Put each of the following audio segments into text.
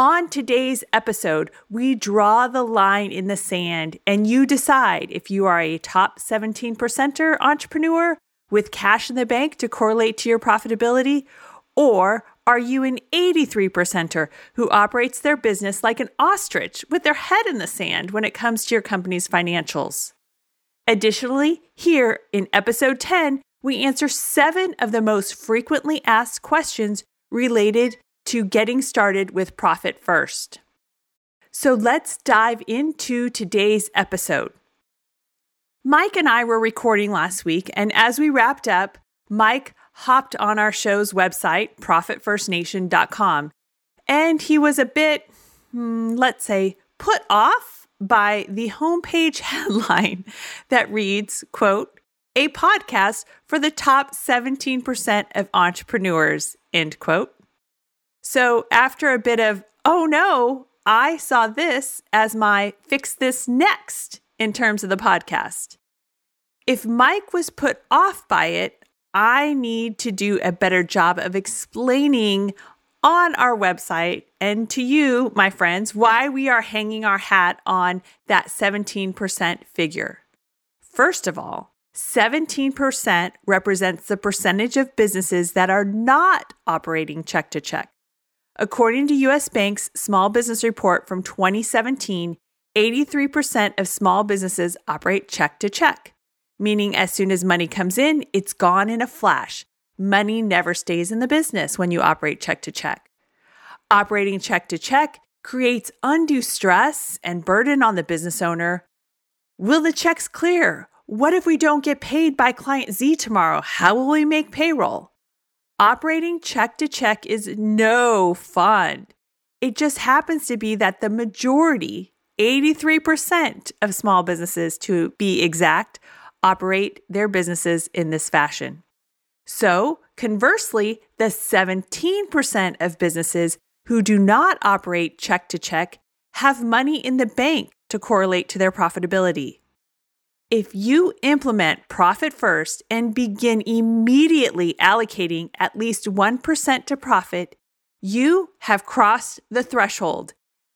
On today's episode, we draw the line in the sand and you decide if you are a top 17 percenter entrepreneur with cash in the bank to correlate to your profitability, or are you an 83 percenter who operates their business like an ostrich with their head in the sand when it comes to your company's financials? Additionally, here in episode 10, we answer seven of the most frequently asked questions related to getting started with Profit First. So let's dive into today's episode. Mike and I were recording last week, and as we wrapped up, Mike hopped on our show's website, profitfirstnation.com, and he was a bit, hmm, let's say, put off by the homepage headline that reads, quote, a podcast for the top 17% of entrepreneurs, end quote. So after a bit of, oh no, I saw this as my fix this next in terms of the podcast. If Mike was put off by it, I need to do a better job of explaining on our website and to you, my friends, why we are hanging our hat on that 17% figure. First of all, 17% represents the percentage of businesses that are not operating check to check. According to US Bank's Small Business Report from 2017, 83% of small businesses operate check to check, meaning as soon as money comes in, it's gone in a flash. Money never stays in the business when you operate check to check. Operating check to check creates undue stress and burden on the business owner. Will the checks clear? What if we don't get paid by client Z tomorrow? How will we make payroll? Operating check to check is no fun. It just happens to be that the majority, 83% of small businesses to be exact, operate their businesses in this fashion. So, conversely, the 17% of businesses who do not operate check to check have money in the bank to correlate to their profitability. If you implement profit first and begin immediately allocating at least 1% to profit, you have crossed the threshold,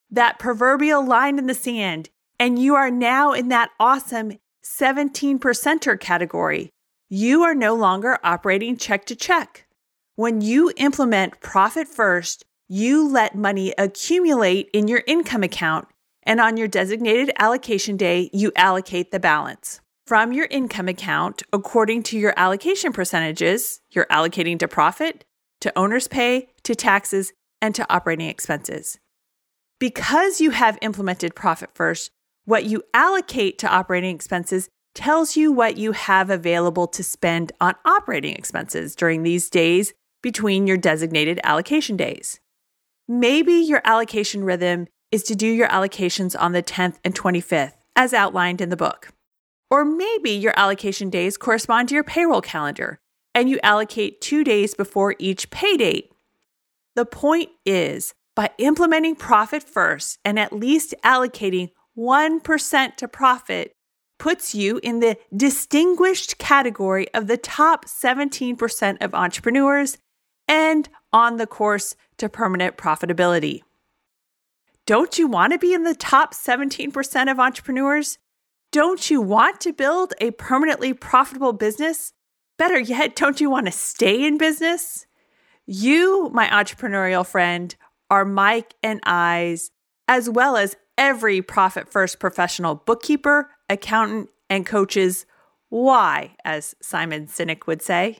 that proverbial line in the sand, and you are now in that awesome 17 percenter category. You are no longer operating check to check. When you implement profit first, you let money accumulate in your income account and on your designated allocation day, you allocate the balance. From your income account, according to your allocation percentages, you're allocating to profit, to owner's pay, to taxes, and to operating expenses. Because you have implemented Profit First, what you allocate to operating expenses tells you what you have available to spend on operating expenses during these days between your designated allocation days. Maybe your allocation rhythm is to do your allocations on the 10th and 25th, as outlined in the book. Or maybe your allocation days correspond to your payroll calendar and you allocate two days before each pay date. The point is, by implementing profit first and at least allocating 1% to profit, puts you in the distinguished category of the top 17% of entrepreneurs and on the course to permanent profitability. Don't you want to be in the top 17% of entrepreneurs? Don't you want to build a permanently profitable business? Better yet, don't you want to stay in business? You, my entrepreneurial friend, are Mike and I's, as well as every profit first professional bookkeeper, accountant, and coach's why, as Simon Sinek would say.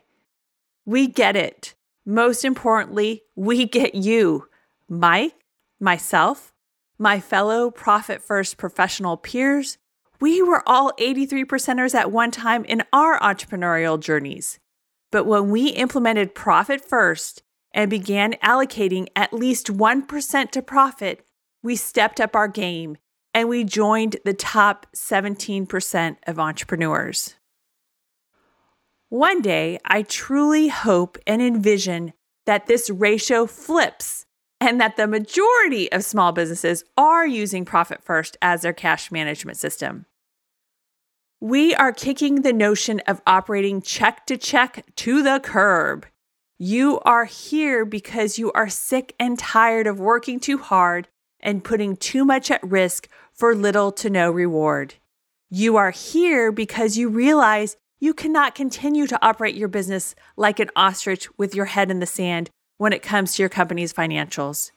We get it. Most importantly, we get you, Mike, myself, my fellow profit first professional peers. We were all 83 percenters at one time in our entrepreneurial journeys. But when we implemented profit first and began allocating at least 1% to profit, we stepped up our game and we joined the top 17% of entrepreneurs. One day, I truly hope and envision that this ratio flips and that the majority of small businesses are using Profit First as their cash management system. We are kicking the notion of operating check to check to the curb. You are here because you are sick and tired of working too hard and putting too much at risk for little to no reward. You are here because you realize you cannot continue to operate your business like an ostrich with your head in the sand when it comes to your company's financials.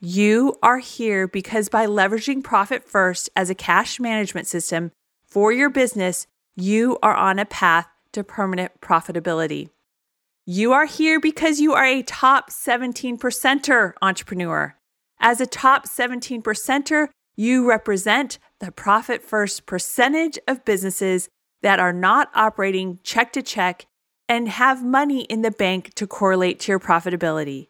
You are here because by leveraging Profit First as a cash management system for your business, you are on a path to permanent profitability. You are here because you are a top 17 percenter entrepreneur. As a top 17 percenter, you represent the profit first percentage of businesses that are not operating check to check and have money in the bank to correlate to your profitability.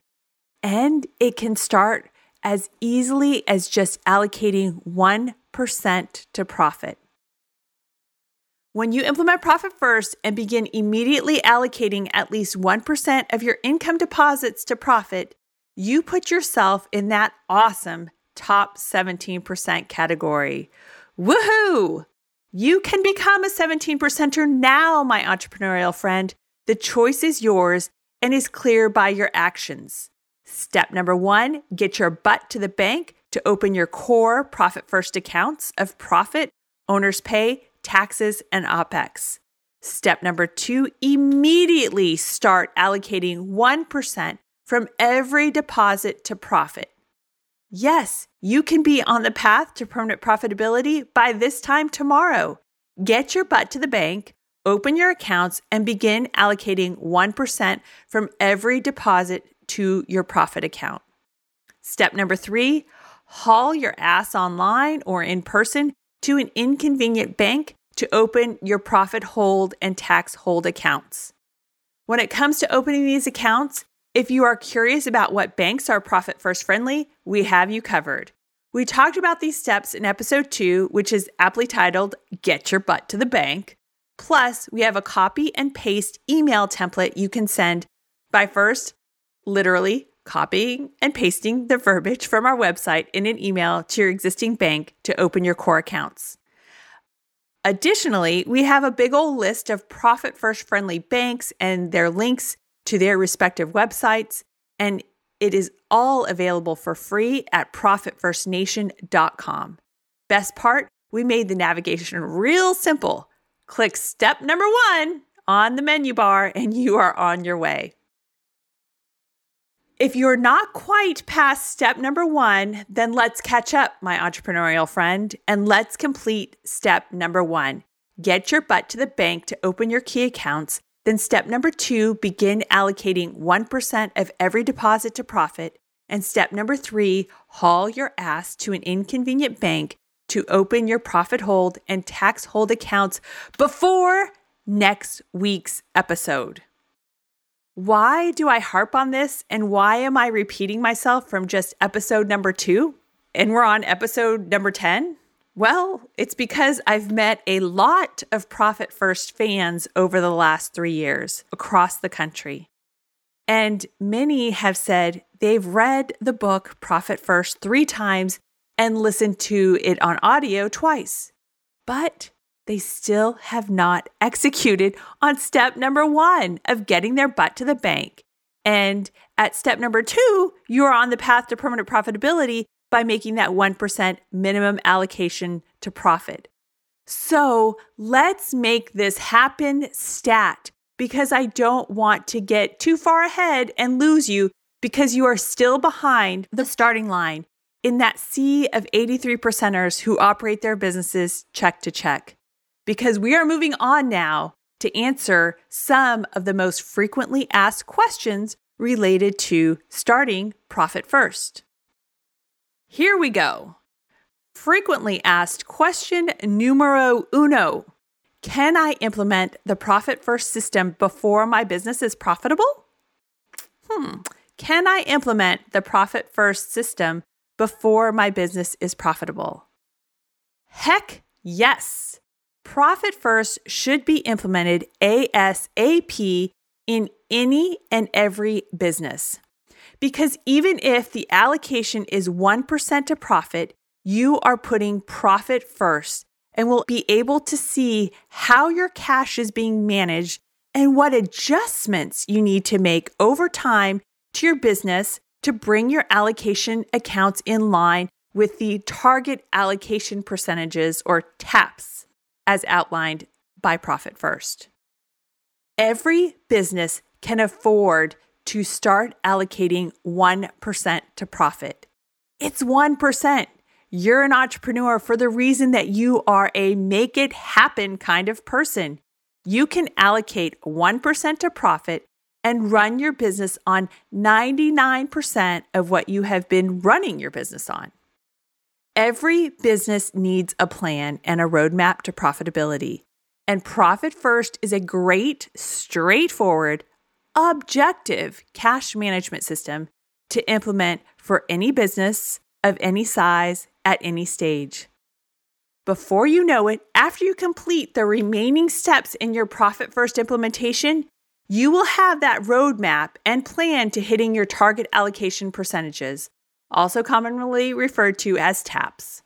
And it can start as easily as just allocating 1% to profit. When you implement Profit First and begin immediately allocating at least 1% of your income deposits to profit, you put yourself in that awesome top 17% category. Woohoo! You can become a 17 percenter now, my entrepreneurial friend. The choice is yours and is clear by your actions. Step number one get your butt to the bank to open your core profit first accounts of profit, owner's pay, taxes, and OPEX. Step number two immediately start allocating 1% from every deposit to profit. Yes, you can be on the path to permanent profitability by this time tomorrow. Get your butt to the bank, open your accounts, and begin allocating 1% from every deposit to your profit account. Step number three haul your ass online or in person to an inconvenient bank to open your profit hold and tax hold accounts. When it comes to opening these accounts, if you are curious about what banks are profit first friendly, we have you covered. We talked about these steps in episode two, which is aptly titled Get Your Butt to the Bank. Plus, we have a copy and paste email template you can send by first literally copying and pasting the verbiage from our website in an email to your existing bank to open your core accounts. Additionally, we have a big old list of profit first friendly banks and their links to their respective websites, and it is all available for free at profitfirstnation.com. Best part, we made the navigation real simple. Click step number one on the menu bar, and you are on your way. If you're not quite past step number one, then let's catch up, my entrepreneurial friend, and let's complete step number one. Get your butt to the bank to open your key accounts then, step number two, begin allocating 1% of every deposit to profit. And step number three, haul your ass to an inconvenient bank to open your profit hold and tax hold accounts before next week's episode. Why do I harp on this and why am I repeating myself from just episode number two? And we're on episode number 10? Well, it's because I've met a lot of Profit First fans over the last three years across the country. And many have said they've read the book Profit First three times and listened to it on audio twice. But they still have not executed on step number one of getting their butt to the bank. And at step number two, you are on the path to permanent profitability by making that 1% minimum allocation to profit. So let's make this happen stat because I don't want to get too far ahead and lose you because you are still behind the starting line in that sea of 83 percenters who operate their businesses check to check. Because we are moving on now to answer some of the most frequently asked questions related to starting profit first. Here we go. Frequently asked question numero uno Can I implement the profit first system before my business is profitable? Hmm. Can I implement the profit first system before my business is profitable? Heck yes. Profit first should be implemented ASAP in any and every business. Because even if the allocation is 1% to profit, you are putting profit first and will be able to see how your cash is being managed and what adjustments you need to make over time to your business to bring your allocation accounts in line with the target allocation percentages or TAPs as outlined by Profit First. Every business can afford to start allocating 1% to profit. It's 1%. You're an entrepreneur for the reason that you are a make it happen kind of person. You can allocate 1% to profit and run your business on 99% of what you have been running your business on. Every business needs a plan and a roadmap to profitability. And Profit First is a great, straightforward, objective cash management system to implement for any business of any size at any stage. Before you know it, after you complete the remaining steps in your Profit First implementation, you will have that roadmap and plan to hitting your target allocation percentages, also commonly referred to as TAPs.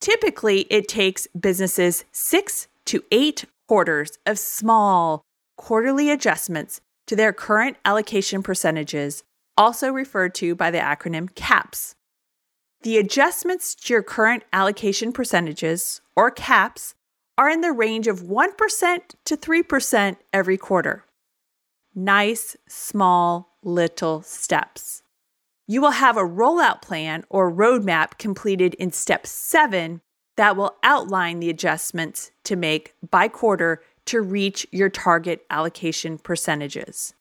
Typically, it takes businesses six to eight quarters of small quarterly adjustments to their current allocation percentages, also referred to by the acronym CAPS. The adjustments to your current allocation percentages, or CAPS, are in the range of 1% to 3% every quarter nice, small, little steps. You will have a rollout plan or roadmap completed in step seven that will outline the adjustments to make by quarter to reach your target allocation percentages.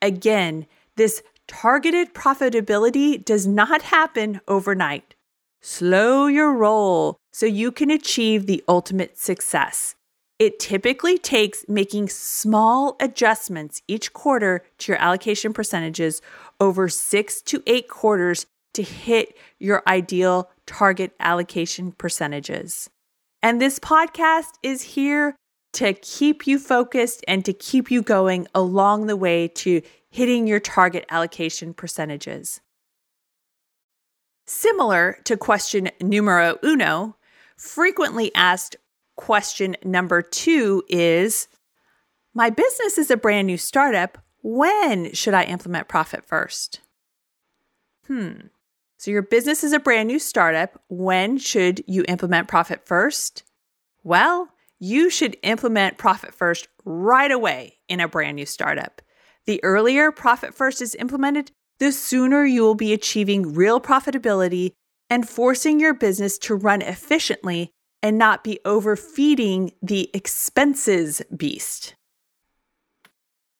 Again, this targeted profitability does not happen overnight. Slow your roll so you can achieve the ultimate success. It typically takes making small adjustments each quarter to your allocation percentages over six to eight quarters to hit your ideal target allocation percentages. And this podcast is here to keep you focused and to keep you going along the way to hitting your target allocation percentages. Similar to question numero uno, frequently asked question number two is My business is a brand new startup. When should I implement profit first? Hmm. So, your business is a brand new startup. When should you implement profit first? Well, you should implement profit first right away in a brand new startup. The earlier profit first is implemented, the sooner you will be achieving real profitability and forcing your business to run efficiently and not be overfeeding the expenses beast.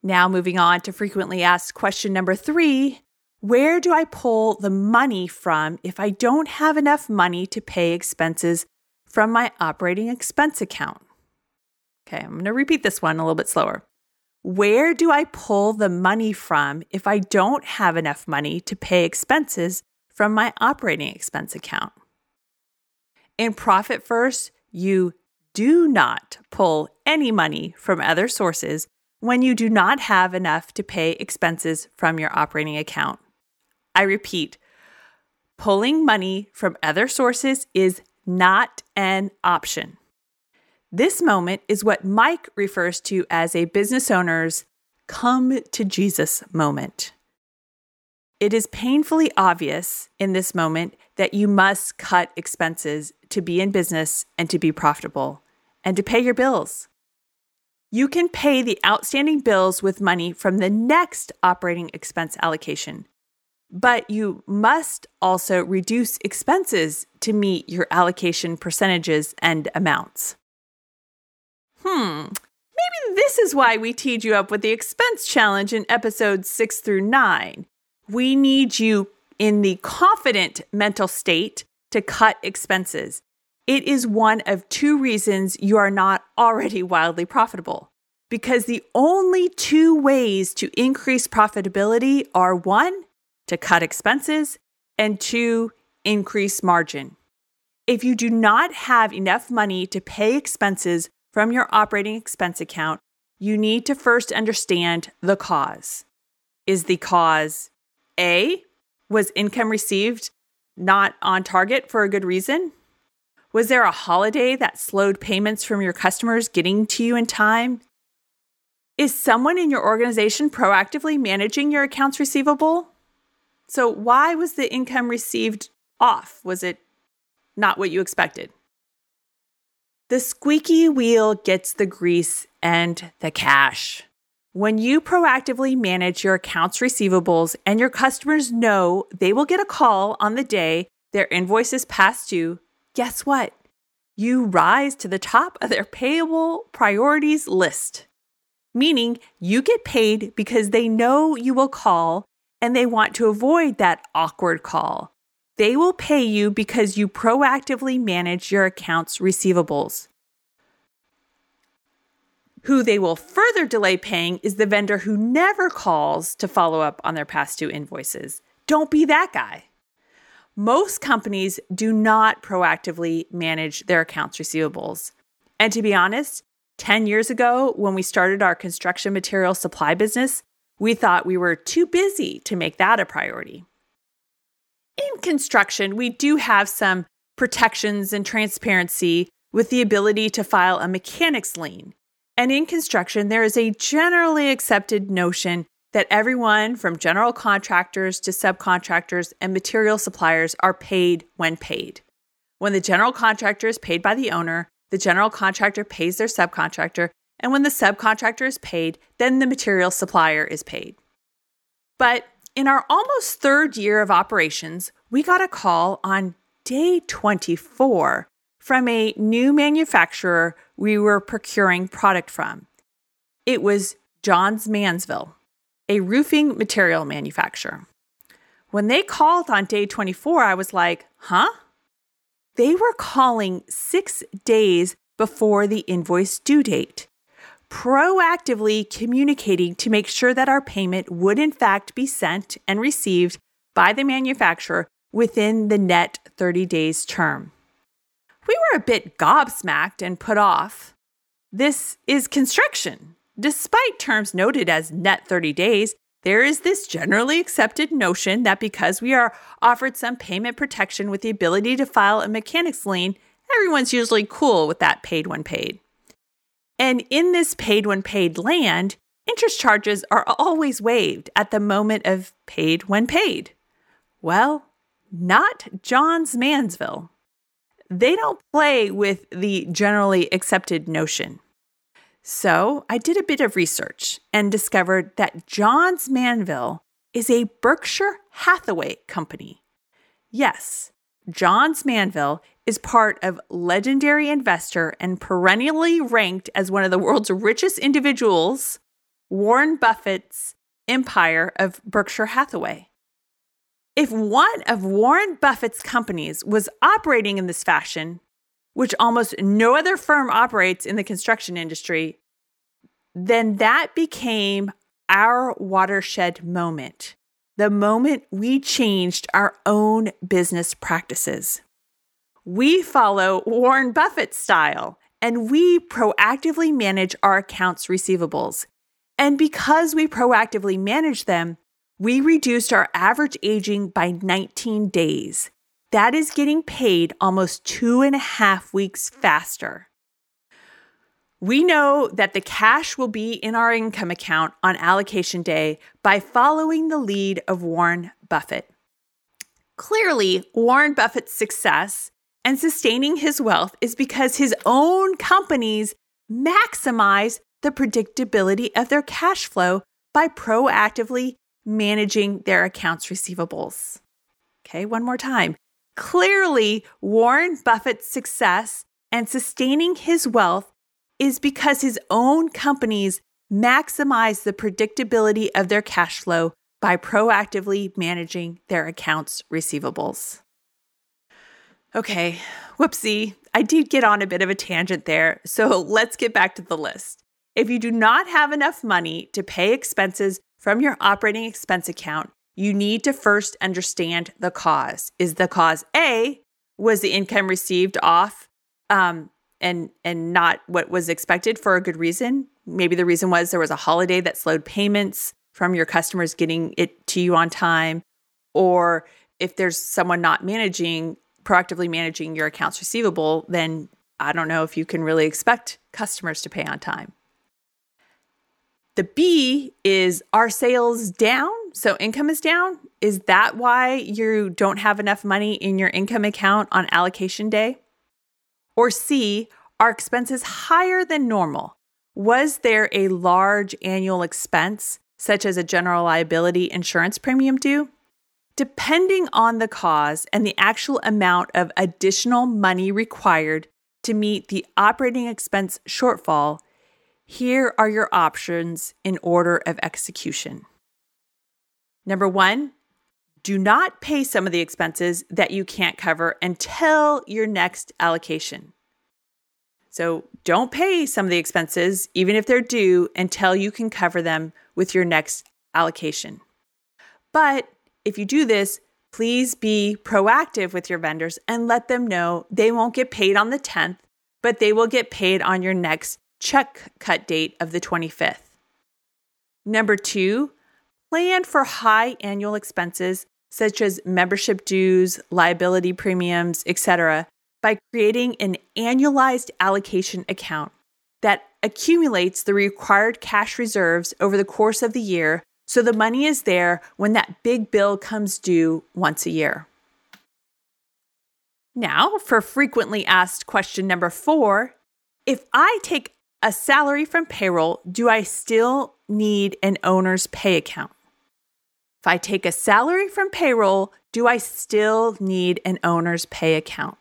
Now, moving on to frequently asked question number three Where do I pull the money from if I don't have enough money to pay expenses from my operating expense account? Okay, I'm going to repeat this one a little bit slower. Where do I pull the money from if I don't have enough money to pay expenses from my operating expense account? In Profit First, you do not pull any money from other sources when you do not have enough to pay expenses from your operating account. I repeat, pulling money from other sources is not an option. This moment is what Mike refers to as a business owner's come to Jesus moment. It is painfully obvious in this moment that you must cut expenses to be in business and to be profitable and to pay your bills. You can pay the outstanding bills with money from the next operating expense allocation, but you must also reduce expenses to meet your allocation percentages and amounts. Hmm, maybe this is why we teed you up with the expense challenge in episodes six through nine. We need you in the confident mental state to cut expenses it is one of two reasons you are not already wildly profitable. Because the only two ways to increase profitability are one, to cut expenses, and two, increase margin. If you do not have enough money to pay expenses from your operating expense account, you need to first understand the cause. Is the cause A, was income received not on target for a good reason? Was there a holiday that slowed payments from your customers getting to you in time? Is someone in your organization proactively managing your accounts receivable? So, why was the income received off? Was it not what you expected? The squeaky wheel gets the grease and the cash. When you proactively manage your accounts receivables and your customers know they will get a call on the day their invoice is past due, guess what? You rise to the top of their payable priorities list, meaning you get paid because they know you will call and they want to avoid that awkward call. They will pay you because you proactively manage your accounts receivables. Who they will further delay paying is the vendor who never calls to follow up on their past due invoices. Don't be that guy most companies do not proactively manage their accounts receivables. And to be honest, 10 years ago, when we started our construction material supply business, we thought we were too busy to make that a priority. In construction, we do have some protections and transparency with the ability to file a mechanic's lien. And in construction, there is a generally accepted notion that everyone from general contractors to subcontractors and material suppliers are paid when paid. When the general contractor is paid by the owner, the general contractor pays their subcontractor, and when the subcontractor is paid, then the material supplier is paid. But in our almost third year of operations, we got a call on day 24 from a new manufacturer we were procuring product from. It was Johns Manville, a roofing material manufacturer. When they called on day 24, I was like, huh? They were calling six days before the invoice due date, proactively communicating to make sure that our payment would in fact be sent and received by the manufacturer within the net 30 days term. We were a bit gobsmacked and put off. This is construction. Despite terms noted as net 30 days, there is this generally accepted notion that because we are offered some payment protection with the ability to file a mechanic's lien, everyone's usually cool with that paid when paid. And in this paid when paid land, interest charges are always waived at the moment of paid when paid. Well, not Johns Manville. They don't play with the generally accepted notion. So I did a bit of research and discovered that Johns Manville is a Berkshire Hathaway company. Yes, Johns Manville is part of legendary investor and perennially ranked as one of the world's richest individuals, Warren Buffett's empire of Berkshire Hathaway. If one of Warren Buffett's companies was operating in this fashion, which almost no other firm operates in the construction industry, then that became our watershed moment, the moment we changed our own business practices. We follow Warren Buffett's style and we proactively manage our accounts receivables. And because we proactively manage them, we reduced our average aging by 19 days. That is getting paid almost two and a half weeks faster. We know that the cash will be in our income account on allocation day by following the lead of Warren Buffett. Clearly, Warren Buffett's success and sustaining his wealth is because his own companies maximize the predictability of their cash flow by proactively managing their accounts receivables. Okay, one more time. Clearly, Warren Buffett's success and sustaining his wealth is because his own companies maximize the predictability of their cash flow by proactively managing their accounts receivables. Okay, whoopsie, I did get on a bit of a tangent there, so let's get back to the list. If you do not have enough money to pay expenses from your operating expense account, you need to first understand the cause. Is the cause A, was the income received off um, and and not what was expected for a good reason. Maybe the reason was there was a holiday that slowed payments from your customers getting it to you on time, or if there's someone not managing proactively managing your accounts receivable, then I don't know if you can really expect customers to pay on time. The B is are sales down? So income is down? Is that why you don't have enough money in your income account on allocation day? Or C, are expenses higher than normal? Was there a large annual expense, such as a general liability insurance premium due? Depending on the cause and the actual amount of additional money required to meet the operating expense shortfall, here are your options in order of execution. Number one, do not pay some of the expenses that you can't cover until your next allocation. So don't pay some of the expenses, even if they're due, until you can cover them with your next allocation. But if you do this, please be proactive with your vendors and let them know they won't get paid on the 10th, but they will get paid on your next check cut date of the 25th. Number two, plan for high annual expenses such as membership dues, liability premiums, etc., by creating an annualized allocation account that accumulates the required cash reserves over the course of the year so the money is there when that big bill comes due once a year. Now, for frequently asked question number four if I take a salary from payroll, do I still need an owner's pay account? If I take a salary from payroll, do I still need an owner's pay account?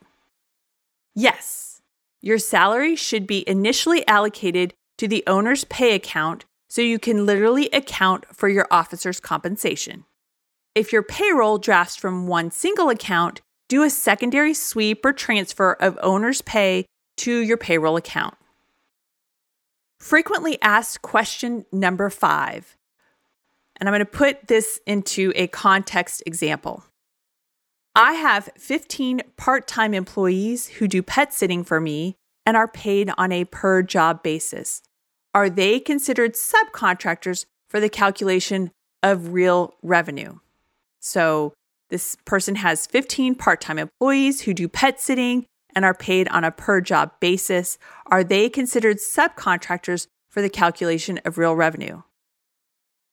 Yes, your salary should be initially allocated to the owner's pay account so you can literally account for your officer's compensation. If your payroll drafts from one single account, do a secondary sweep or transfer of owner's pay to your payroll account. Frequently asked question number five, and I'm going to put this into a context example. I have 15 part time employees who do pet sitting for me and are paid on a per job basis. Are they considered subcontractors for the calculation of real revenue? So, this person has 15 part time employees who do pet sitting and are paid on a per job basis. Are they considered subcontractors for the calculation of real revenue?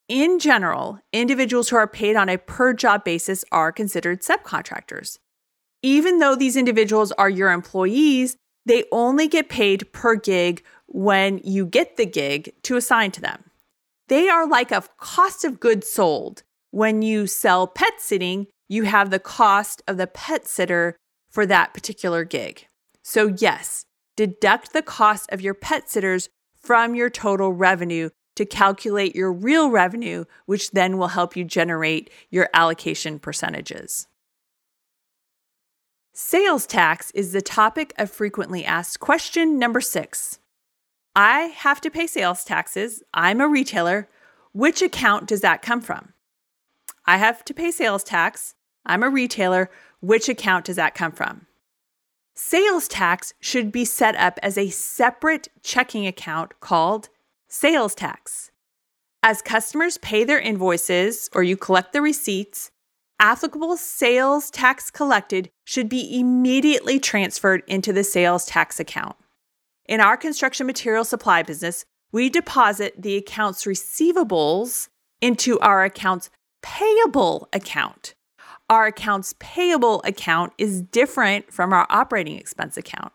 In general, individuals who are paid on a per job basis are considered subcontractors. Even though these individuals are your employees, they only get paid per gig when you get the gig to assign to them. They are like a cost of goods sold. When you sell pet sitting, you have the cost of the pet sitter for that particular gig. So, yes, deduct the cost of your pet sitters from your total revenue to calculate your real revenue, which then will help you generate your allocation percentages. Sales tax is the topic of frequently asked question number six. I have to pay sales taxes. I'm a retailer. Which account does that come from? I have to pay sales tax. I'm a retailer. Which account does that come from? Sales tax should be set up as a separate checking account called sales tax. As customers pay their invoices or you collect the receipts, applicable sales tax collected should be immediately transferred into the sales tax account. In our construction material supply business, we deposit the accounts receivables into our accounts payable account. Our accounts payable account is different from our operating expense account.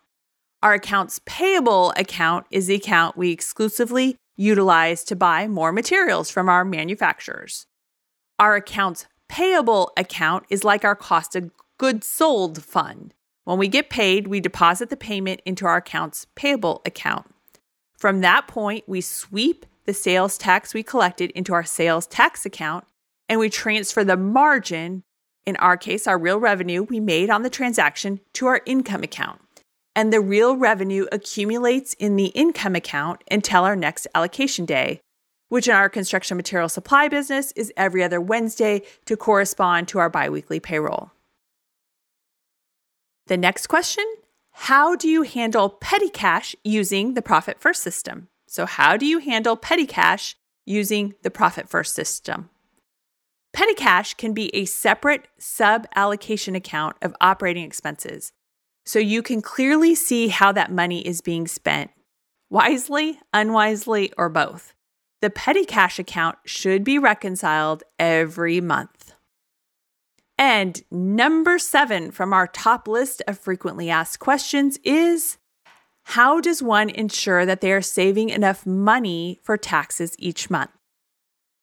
Our accounts payable account is the account we exclusively utilize to buy more materials from our manufacturers. Our accounts payable account is like our cost of goods sold fund. When we get paid, we deposit the payment into our accounts payable account. From that point, we sweep the sales tax we collected into our sales tax account and we transfer the margin, in our case, our real revenue we made on the transaction, to our income account. And the real revenue accumulates in the income account until our next allocation day, which in our construction material supply business is every other Wednesday to correspond to our biweekly payroll. The next question How do you handle petty cash using the Profit First system? So, how do you handle petty cash using the Profit First system? Petty cash can be a separate sub allocation account of operating expenses, so you can clearly see how that money is being spent wisely, unwisely, or both. The petty cash account should be reconciled every month. And number seven from our top list of frequently asked questions is How does one ensure that they are saving enough money for taxes each month?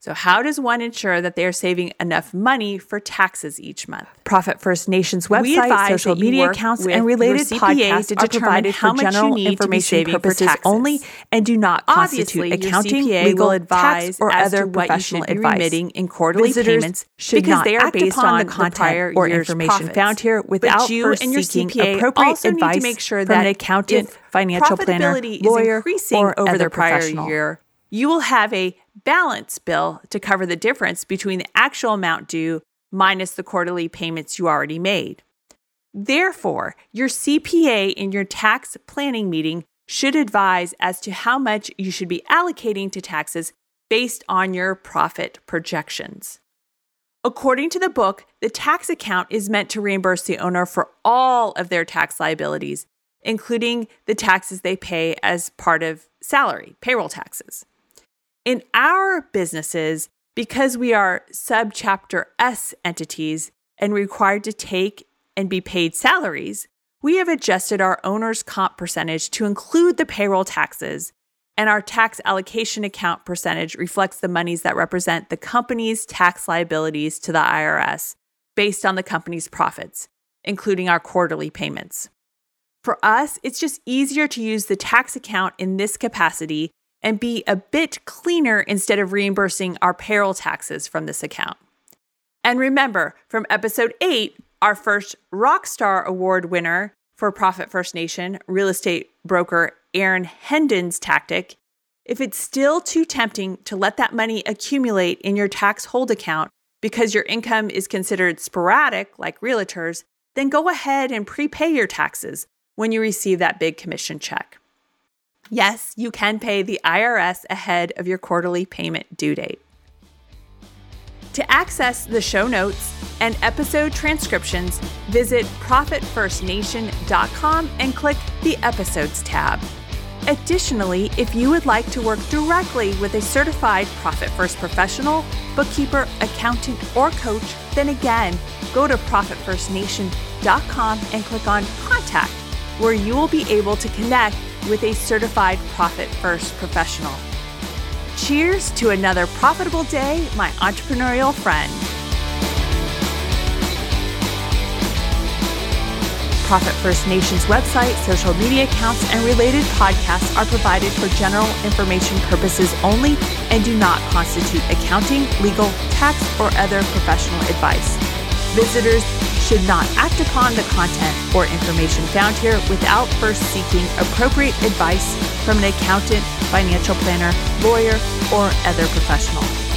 So, how does one ensure that they are saving enough money for taxes each month? Profit First Nation's website, social media accounts, and related podcasts to provided how for general information purposes only and do not constitute accounting, legal advice, or other professional advice. in quarterly Visitors payments should because they are based upon on the content or information profits. found here without you first and your seeking CPA appropriate need advice to make sure from that an accountant, financial planner, lawyer, is increasing or over other the prior professional. year, you will have a balance bill to cover the difference between the actual amount due minus the quarterly payments you already made. Therefore, your CPA in your tax planning meeting should advise as to how much you should be allocating to taxes based on your profit projections. According to the book, the tax account is meant to reimburse the owner for all of their tax liabilities, including the taxes they pay as part of salary, payroll taxes. In our businesses, because we are subchapter S entities and required to take and be paid salaries, we have adjusted our owner's comp percentage to include the payroll taxes, and our tax allocation account percentage reflects the monies that represent the company's tax liabilities to the IRS based on the company's profits, including our quarterly payments. For us, it's just easier to use the tax account in this capacity and be a bit cleaner instead of reimbursing our payroll taxes from this account. And remember, from episode 8, our first Rockstar Award winner for Profit First Nation, real estate broker Aaron Hendon's tactic, if it's still too tempting to let that money accumulate in your tax hold account because your income is considered sporadic, like realtors, then go ahead and prepay your taxes when you receive that big commission check. Yes, you can pay the IRS ahead of your quarterly payment due date. To access the show notes and episode transcriptions, visit ProfitFirstNation.com and click the Episodes tab. Additionally, if you would like to work directly with a certified Profit First professional, bookkeeper, accountant, or coach, then again, go to ProfitFirstNation.com and click on Contact, where you will be able to connect with a certified Profit First professional. Cheers to another profitable day, my entrepreneurial friend. Profit First Nation's website, social media accounts, and related podcasts are provided for general information purposes only and do not constitute accounting, legal, tax, or other professional advice. Visitors should not act upon the content or information found here without first seeking appropriate advice from an accountant, financial planner, lawyer, or other professional.